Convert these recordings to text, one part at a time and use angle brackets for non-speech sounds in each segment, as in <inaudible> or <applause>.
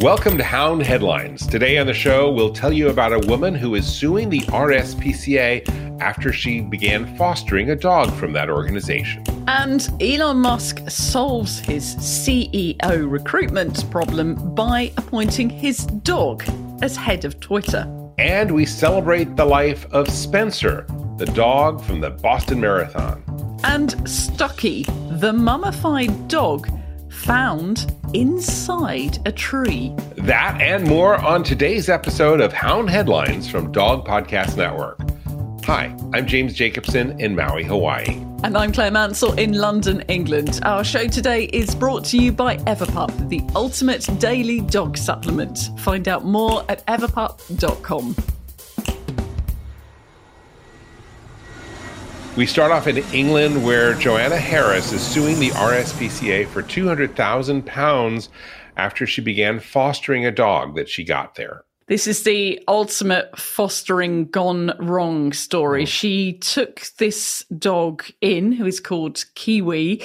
Welcome to Hound Headlines. Today on the show, we'll tell you about a woman who is suing the RSPCA after she began fostering a dog from that organization. And Elon Musk solves his CEO recruitment problem by appointing his dog as head of Twitter. And we celebrate the life of Spencer, the dog from the Boston Marathon. And Stuckie, the mummified dog found inside a tree. That and more on today's episode of Hound Headlines from Dog Podcast Network. Hi, I'm James Jacobson in Maui, Hawaii. And I'm Claire Mansell in London, England. Our show today is brought to you by Everpup, the ultimate daily dog supplement. Find out more at everpup.com. We start off in England, where Joanna Harris is suing the RSPCA for £200,000 after she began fostering a dog that she got there. This is the ultimate fostering gone wrong story. Mm. She took this dog in, who is called Kiwi,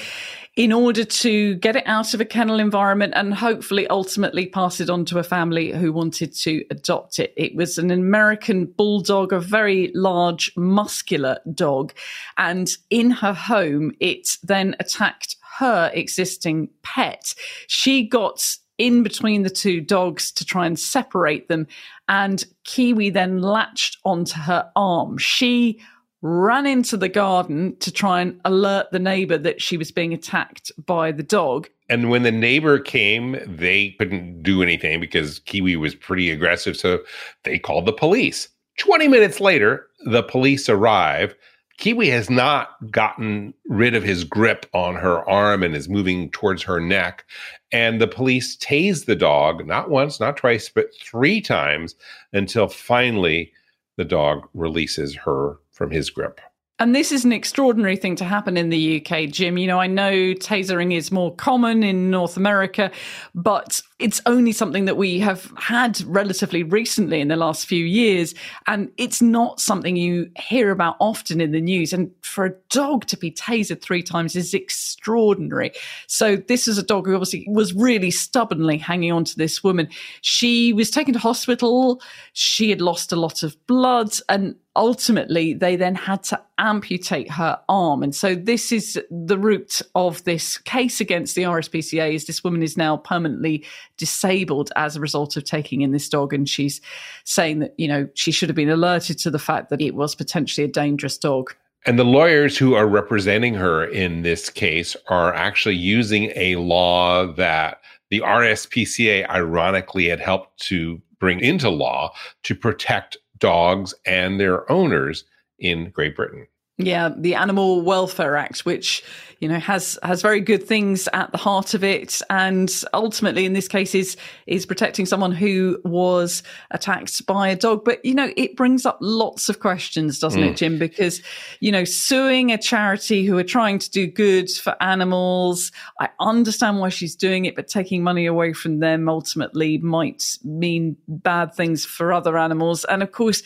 in order to get it out of a kennel environment and hopefully ultimately pass it on to a family who wanted to adopt it. It was an American bulldog, a very large, muscular dog. And in her home, it then attacked her existing pet. She got in between the two dogs to try and separate them. And Kiwi then latched onto her arm. She ran into the garden to try and alert the neighbor that she was being attacked by the dog. And when the neighbor came, they couldn't do anything because Kiwi was pretty aggressive. So they called the police. 20 minutes later, the police arrive. Kiwi has not gotten rid of his grip on her arm and is moving towards her neck. And the police tase the dog, not once, not twice, but three times until finally the dog releases her from his grip. And this is an extraordinary thing to happen in the UK, Jim. You know, I know tasering is more common in North America, but it's only something that we have had relatively recently in the last few years. And it's not something you hear about often in the news. And for a dog to be tasered three times is extraordinary. So this is a dog who obviously was really stubbornly hanging on to this woman. She was taken to hospital. She had lost a lot of blood and ultimately they then had to amputate her arm. And so this is the root of this case against the RSPCA is this woman is now permanently disabled as a result of taking in this dog. And she's saying that you know she should have been alerted to the fact that it was potentially a dangerous dog. And the lawyers who are representing her in this case are actually using a law that the RSPCA ironically had helped to bring into law to protect dogs and their owners in Great Britain. Yeah, the Animal Welfare Act, which you know has has very good things at the heart of it, and ultimately in this case is is protecting someone who was attacked by a dog. But you know it brings up lots of questions, doesn't mm. it, Jim? Because you know suing a charity who are trying to do good for animals, I understand why she's doing it, but taking money away from them ultimately might mean bad things for other animals, and of course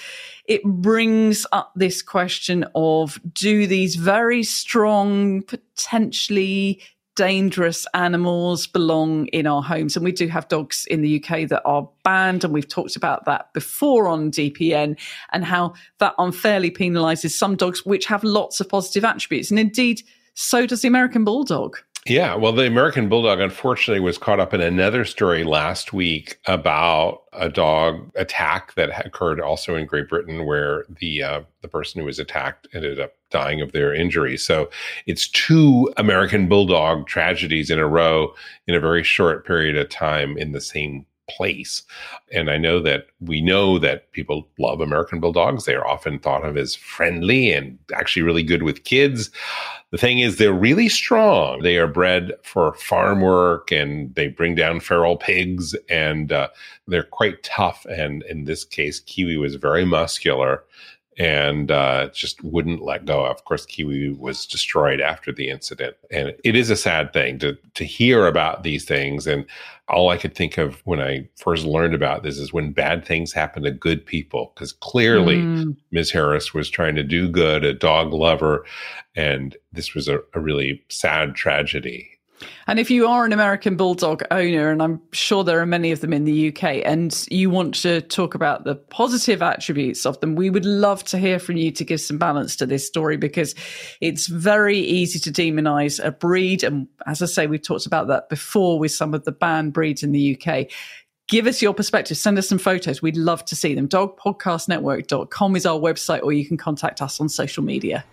it brings up this question of do these very strong, potentially dangerous animals belong in our homes. And we do have dogs in the UK that are banned. And we've talked about that before on DPN and how that unfairly penalizes some dogs, which have lots of positive attributes. And indeed, so does the American Bulldog. Yeah, well, the American Bulldog unfortunately was caught up in another story last week about a dog attack that occurred also in Great Britain, where the uh, the person who was attacked ended up dying of their injuries. So it's two American Bulldog tragedies in a row in a very short period of time in the same place. And I know that we know that people love American Bulldogs. They are often thought of as friendly and actually really good with kids. The thing is, they're really strong. They are bred for farm work and they bring down feral pigs and uh, they're quite tough. And in this case, Kiwi was very muscular and uh, just wouldn't let go. Of course, Kiwi was destroyed after the incident, and it is a sad thing to to hear about these things. And all I could think of when I first learned about this is when bad things happen to good people, because clearly mm. Ms. Harris was trying to do good, a dog lover, and this was a, a really sad tragedy. And if you are an American Bulldog owner, and I'm sure there are many of them in the UK, and you want to talk about the positive attributes of them, we would love to hear from you to give some balance to this story because it's very easy to demonize a breed. And as I say, we've talked about that before with some of the banned breeds in the UK give us your perspective. Send us some photos. We'd love to see them. Dogpodcastnetwork.com is our website, or you can contact us on social media.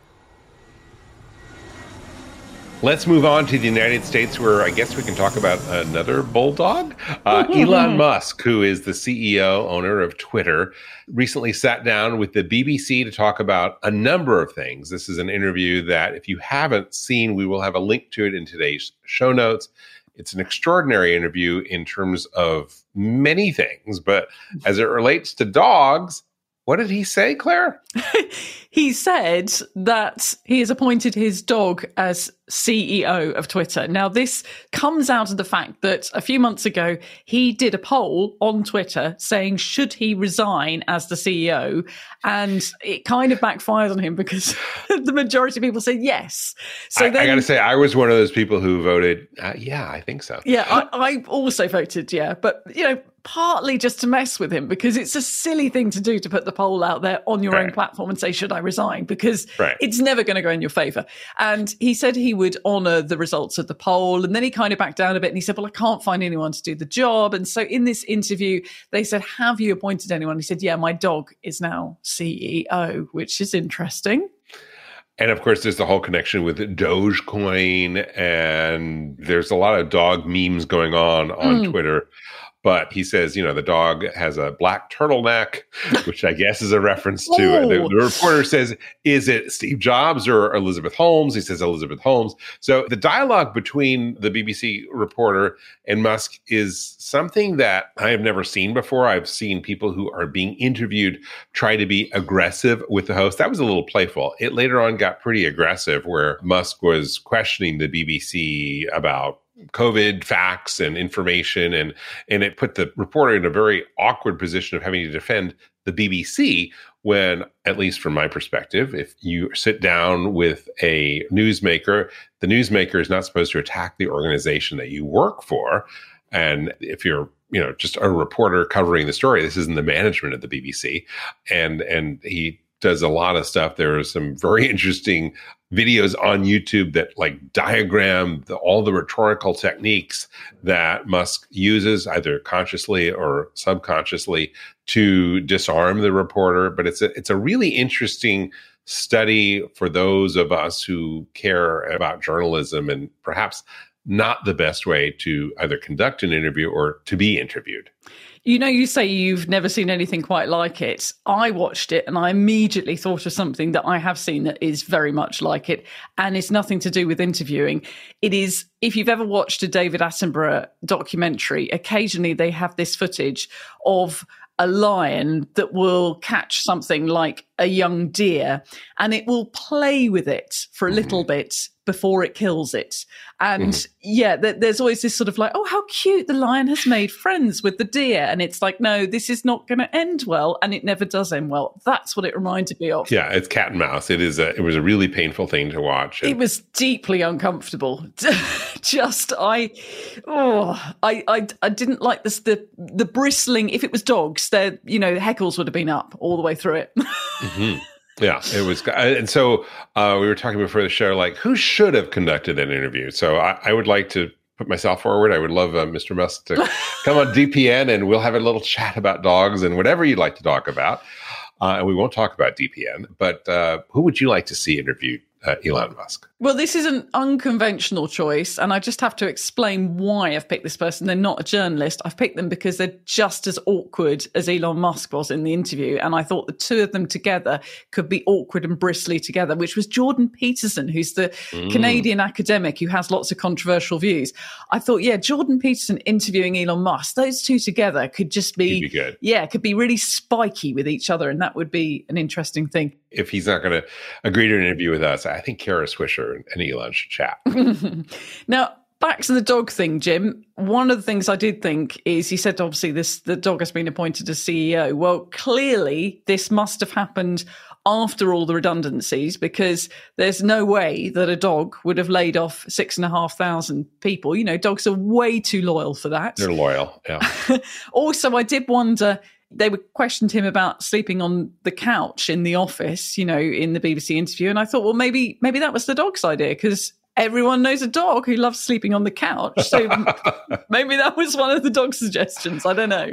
Let's move on to the United States, where I guess we can talk about another bulldog. Uh, <laughs> Elon Musk, who is the CEO, owner of Twitter, recently sat down with the BBC to talk about a number of things. This is an interview that, if you haven't seen, we will have a link to it in today's show notes. It's an extraordinary interview in terms of many things, but as it relates to dogs, what did he say, Claire? <laughs> he said that he has appointed his dog as CEO of Twitter. Now, this comes out of the fact that a few months ago, he did a poll on Twitter saying, should he resign as the CEO? And it kind of backfired on him because <laughs> the majority of people said yes. So I, then, I got to say, I was one of those people who voted, uh, yeah, I think so. Yeah, I, I also voted, yeah. But, you know, partly just to mess with him because it's a silly thing to do to put the poll out there on your right. own platform and say, should I resign? Because right. it's never going to go in your favor. And he said he would honor the results of the poll. And then he kind of backed down a bit and he said, well, I can't find anyone to do the job. And so in this interview, they said, have you appointed anyone? He said, yeah, my dog is now CEO, which is interesting. And of course, there's the whole connection with Dogecoin, and there's a lot of dog memes going on on mm. Twitter but he says, you know, the dog has a black turtleneck, <laughs> which I guess is a reference to oh. the, the, oh. reporter says, is it Steve Jobs or Elizabeth Holmes? He says Elizabeth Holmes. So the dialogue between the BBC reporter and Musk is something that I have never seen before. I've seen people who are being interviewed try to be aggressive with the host. That was a little playful. It later on got pretty aggressive where Musk was questioning the BBC about COVID facts and information, and and it put the reporter in a very awkward position of having to defend the BBC when, at least from my perspective, if you sit down with a newsmaker, the newsmaker is not supposed to attack the organization that you work for, and if you're you know just a reporter covering the story, this isn't the management of the BBC, and and he does a lot of stuff. There are some very <laughs> interesting videos on YouTube that like diagram the, all the rhetorical techniques that Musk uses, either consciously or subconsciously, to disarm the reporter. But it's a it's a really interesting study for those of us who care about journalism and perhaps not the best way to either conduct an interview or to be interviewed. You know, you say you've never seen anything quite like it. I watched it and I immediately thought of something that I have seen that is very much like it. And it's nothing to do with interviewing. It is, if you've ever watched a David Attenborough documentary, occasionally they have this footage of a lion that will catch something like a young deer and it will play with it for a little mm-hmm. bit before it kills it. And mm. yeah, th- there's always this sort of like, oh, how cute the lion has made friends with the deer. And it's like, no, this is not going to end well. And it never does end well. That's what it reminded me of. Yeah, it's cat and mouse. It is a, it was a really painful thing to watch. And- it was deeply uncomfortable. <laughs> Just, I, oh, I, I, I didn't like this, the, the bristling. If it was dogs, their, you know, heckles would have been up all the way through it. mm-hmm. <laughs> Yeah, it was, and so uh, we were talking before the show, like who should have conducted that interview. So I, I would like to put myself forward. I would love uh, Mr. Musk to <laughs> come on DPN, and we'll have a little chat about dogs and whatever you'd like to talk about. Uh, and we won't talk about DPN, but uh, who would you like to see interviewed uh, Elon Musk? Well, this is an unconventional choice, and I just have to explain why I've picked this person. They're not a journalist. I've picked them because they're just as awkward as Elon Musk was in the interview, and I thought the two of them together could be awkward and bristly together, which was Jordan Peterson, who's the mm. Canadian academic who has lots of controversial views. I thought, yeah, Jordan Peterson interviewing Elon Musk, those two together could just be, be good. yeah, could be really spiky with each other, and that would be an interesting thing. If he's not going to agree to an interview with us, I think Kara Swisher and Elon should chat. <laughs> now, back to the dog thing, Jim. One of the things I did think is he said obviously this the dog has been appointed as CEO. Well, clearly this must have happened after all the redundancies because there's no way that a dog would have laid off six and a half thousand people. You know, dogs are way too loyal for that. They're loyal. Yeah. <laughs> also, I did wonder they were questioned him about sleeping on the couch in the office, you know, in the BBC interview. And I thought, well, maybe maybe that was the dog's idea because everyone knows a dog who loves sleeping on the couch. So <laughs> maybe that was one of the dog suggestions. I don't know.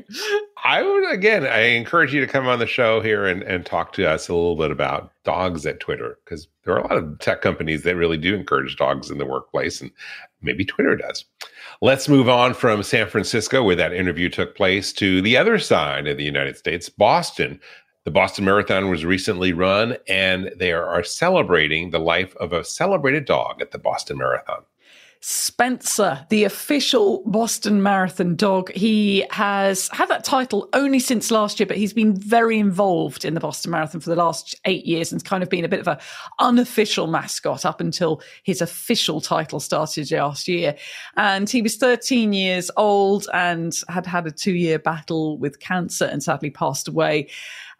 I would again, I encourage you to come on the show here and, and talk to us a little bit about dogs at Twitter because there are a lot of tech companies that really do encourage dogs in the workplace, and maybe Twitter does. Let's move on from San Francisco, where that interview took place, to the other side of the United States, Boston. The Boston Marathon was recently run, and they are celebrating the life of a celebrated dog at the Boston Marathon. Spencer, the official Boston Marathon dog. He has had that title only since last year, but he's been very involved in the Boston Marathon for the last eight years and kind of been a bit of a unofficial mascot up until his official title started last year. And he was 13 years old and had had a two year battle with cancer and sadly passed away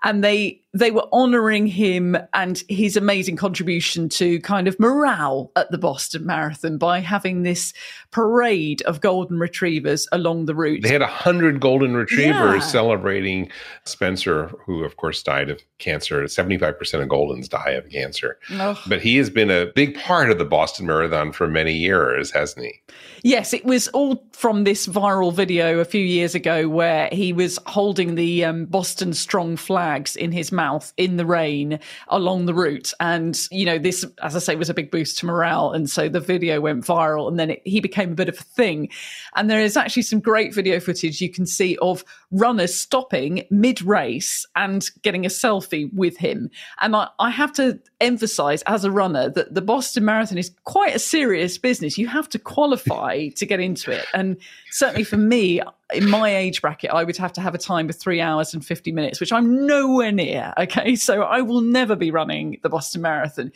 and they they were honoring him and his amazing contribution to kind of morale at the Boston Marathon by having this parade of golden retrievers along the route. They had a hundred golden retrievers yeah. celebrating Spencer, who of course died of cancer. Seventy-five percent of Goldens die of cancer, oh. but he has been a big part of the Boston Marathon for many years, hasn't he? Yes, it was all from this viral video a few years ago where he was holding the um, Boston Strong flags in his mouth in the rain along the route. And, you know, this, as I say, was a big boost to morale. And so the video went viral and then it, he became a bit of a thing. And there is actually some great video footage you can see of runners stopping mid race and getting a selfie with him. And I, I have to emphasize as a runner that the Boston Marathon is quite a serious business. You have to qualify to get into it. And certainly for me, in my age bracket, I would have to have a time of three hours and 50 minutes, which I'm nowhere near. Okay. So I will never be running the Boston Marathon.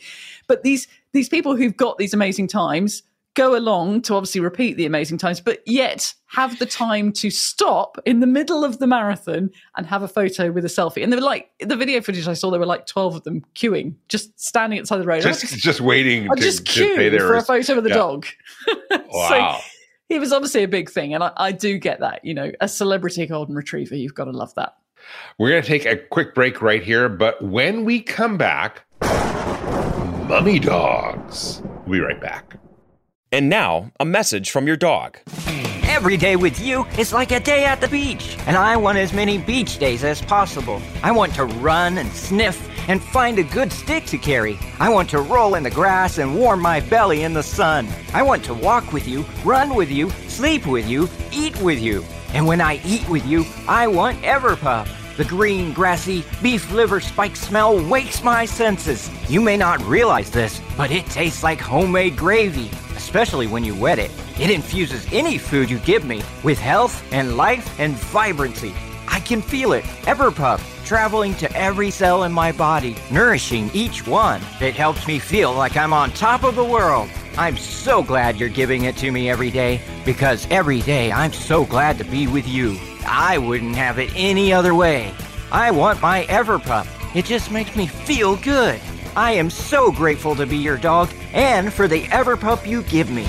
But these, these people who've got these amazing times go along to obviously repeat the amazing times, but yet have the time to stop in the middle of the marathon and have a photo with a selfie. And they were like, the video footage I saw, there were like 12 of them queuing, just standing outside the road. Just, just, just waiting to, just queue for a photo of the yeah. dog. <laughs> wow. so he was obviously a big thing. And I, I do get that, you know, a celebrity golden retriever, you've got to love that. We're going to take a quick break right here. But when we come back, mummy dogs. We'll be right back. And now, a message from your dog. Every day with you is like a day at the beach, and I want as many beach days as possible. I want to run and sniff and find a good stick to carry. I want to roll in the grass and warm my belly in the sun. I want to walk with you, run with you, sleep with you, eat with you. And when I eat with you, I want Everpup. The green, grassy, beef liver spike smell wakes my senses. You may not realize this, but it tastes like homemade gravy especially when you wet it. It infuses any food you give me with health and life and vibrancy. I can feel it, Everpup, traveling to every cell in my body, nourishing each one. It helps me feel like I'm on top of the world. I'm so glad you're giving it to me every day because every day I'm so glad to be with you. I wouldn't have it any other way. I want my Everpup. It just makes me feel good. I am so grateful to be your dog and for the Everpup you give me.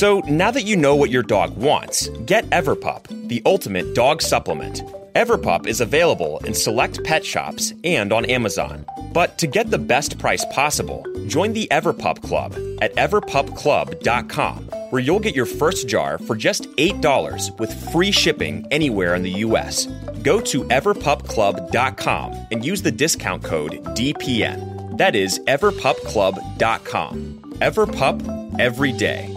So now that you know what your dog wants, get Everpup, the ultimate dog supplement. Everpup is available in select pet shops and on Amazon. But to get the best price possible, join the Everpup Club at everpupclub.com, where you'll get your first jar for just $8 with free shipping anywhere in the U.S. Go to everpupclub.com and use the discount code DPN. That is everpupclub.com. Everpup every day.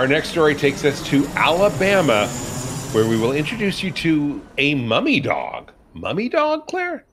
Our next story takes us to Alabama, where we will introduce you to a mummy dog. Mummy dog, Claire?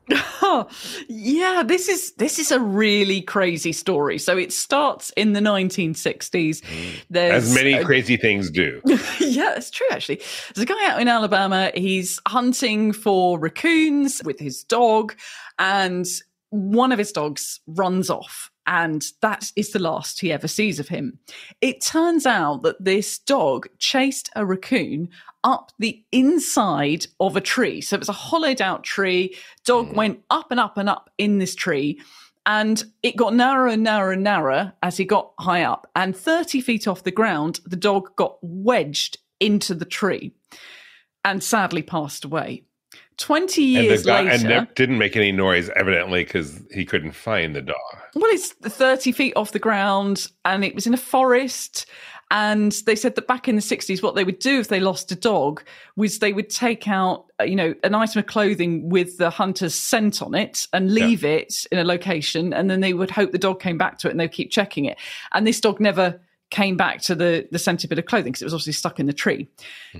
Oh, <laughs> yeah, this is this is a really crazy story. So it starts in the 1960s. Mm. There's As many a- crazy things do. <laughs> yeah, it's true actually. There's a guy out in Alabama. He's hunting for raccoons with his dog, and one of his dogs runs off. And that is the last he ever sees of him. It turns out that this dog chased a raccoon up the inside of a tree. So it was a hollowed out tree. Dog hmm. went up and up and up in this tree. And it got narrower and narrower and narrower as he got high up. And 30 feet off the ground, the dog got wedged into the tree and sadly passed away. 20 And years the guy later. and didn't make any noise, evidently, because he couldn't find the dog. Well, it's 30 feet off the ground and it was in a forest. And they said that back in the 60s, what they would do if they lost a dog was they would take out, uh, you know, an item of clothing with the hunter's scent on it and leave it in a location. And then they would hope the dog came back to it and they'd keep checking it. And this dog never came back to the, the scented bit of clothing because it was obviously stuck in the tree.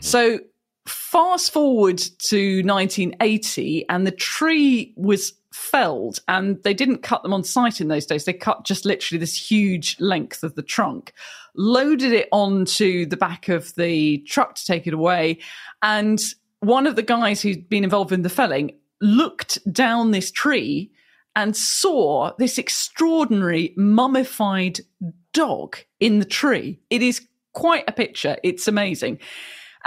So fast forward to 1980 and the tree was felled and they didn't cut them on site in those days. They cut just literally this huge length of the trunk loaded it onto the back of the truck to take it away and one of the guys who'd been involved in the felling looked down this tree and saw this extraordinary mummified dog in the tree. It is quite a picture. It's amazing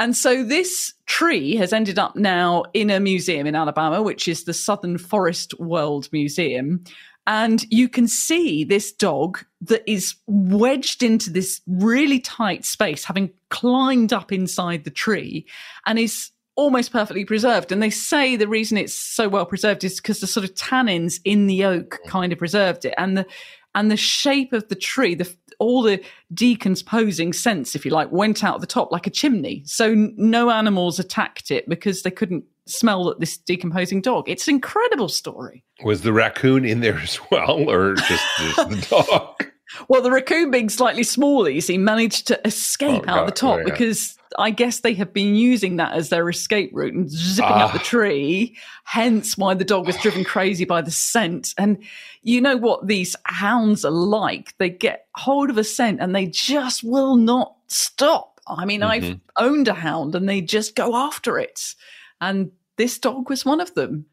and so this tree has ended up now in a museum in Alabama, which is the Southern Forest World Museum. And you can see this dog that is wedged into this really tight space, having climbed up inside the tree and is almost perfectly preserved. And they say the reason it's so well preserved is because the sort of tannins in the oak mm. kind of preserved it. And the and the shape of the tree, the all the decomposing scents, if you like, went out the top like a chimney. So no animals attacked it because they couldn't smell that this decomposing dog. It's an incredible story. Was the raccoon in there as well, or just, just the <laughs> dog? Well, the raccoon being slightly smaller, you see, managed to escape Oh, out the God, top yeah. because I guess they have been using that as their escape route and zipping up the Ah. tree. Hence why the dog was driven crazy by the scent. And you know what these hounds are like? They get hold of a scent and they just will not stop. I mean, I've Mm-hmm. owned a hound and they just go after it. And this dog was one of them.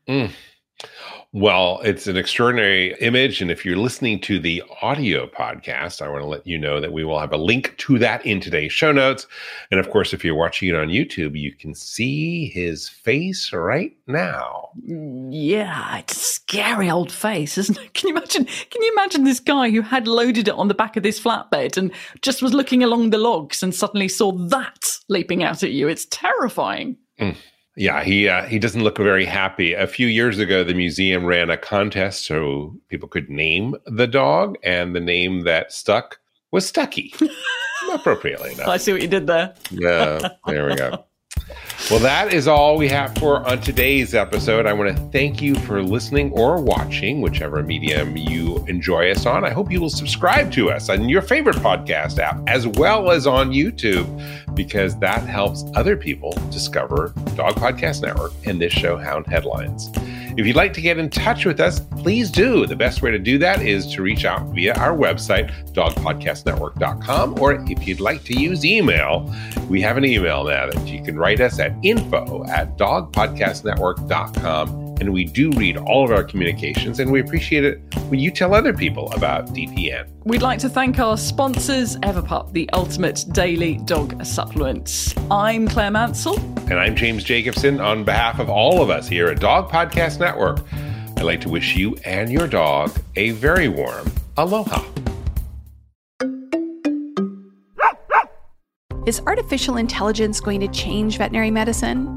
Well, it's an extraordinary image. And if you're listening to the audio podcast, I want to let you know that we will have a link to that in today's show notes. And of course, if you're watching it on YouTube, you can see his face right now. Yeah, it's a scary old face, isn't it? <laughs> Can you imagine? Can you imagine this guy who had loaded it on the back of this flatbed and just was looking along the logs and suddenly saw that leaping out at you? It's terrifying. Mm. Yeah, he uh, he doesn't look very happy. A few years ago, the museum ran a contest so people could name the dog, and the name that stuck was Stuckie, <laughs> appropriately enough. I see what you did there. Yeah, there we go. Well, that is all we have for on today's episode. I want to thank you for listening or watching, whichever medium you enjoy us on. I hope you will subscribe to us on your favorite podcast app as well as on YouTube, because that helps other people discover Dog Podcast Network and this show, Hound Headlines. If you'd like to get in touch with us, please do. The best way to do that is to reach out via our website, dogpodcastnetwork.com, or if you'd like to use email, we have an email now that you can write us at info at dogpodcastnetwork.com. And we do read all of our communications, and we appreciate it when you tell other people about DPN. We'd like to thank our sponsors, Everpup, the ultimate daily dog supplement. I'm Claire Mansell. And I'm James Jacobson. On behalf of all of us here at Dog Podcast Network, I'd like to wish you and your dog a very warm aloha. Is artificial intelligence going to change veterinary medicine?